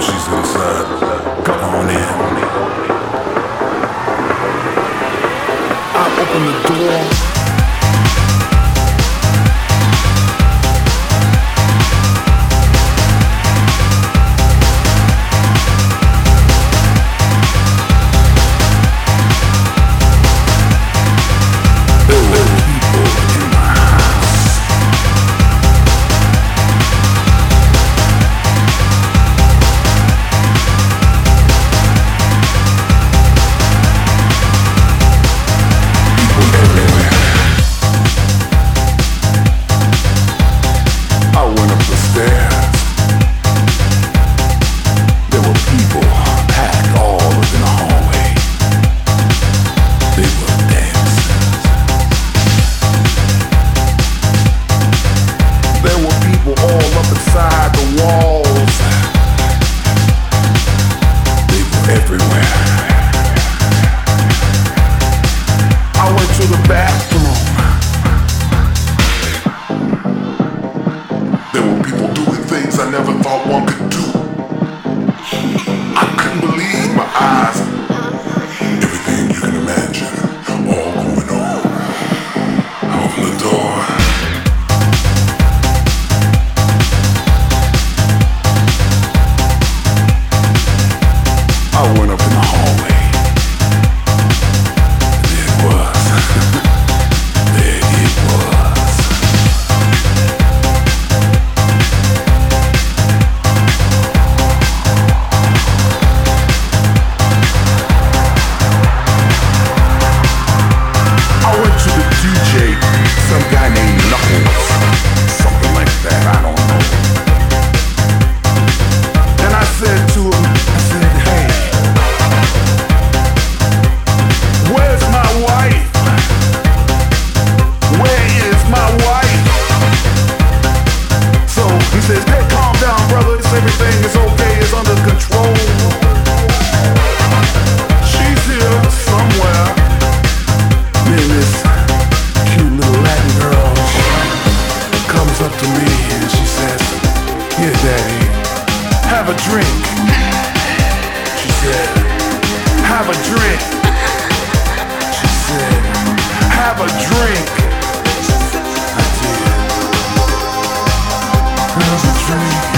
she's inside. Come on in. I open the door. drink. She said, have a drink. She said, have a drink. I did. Have a drink.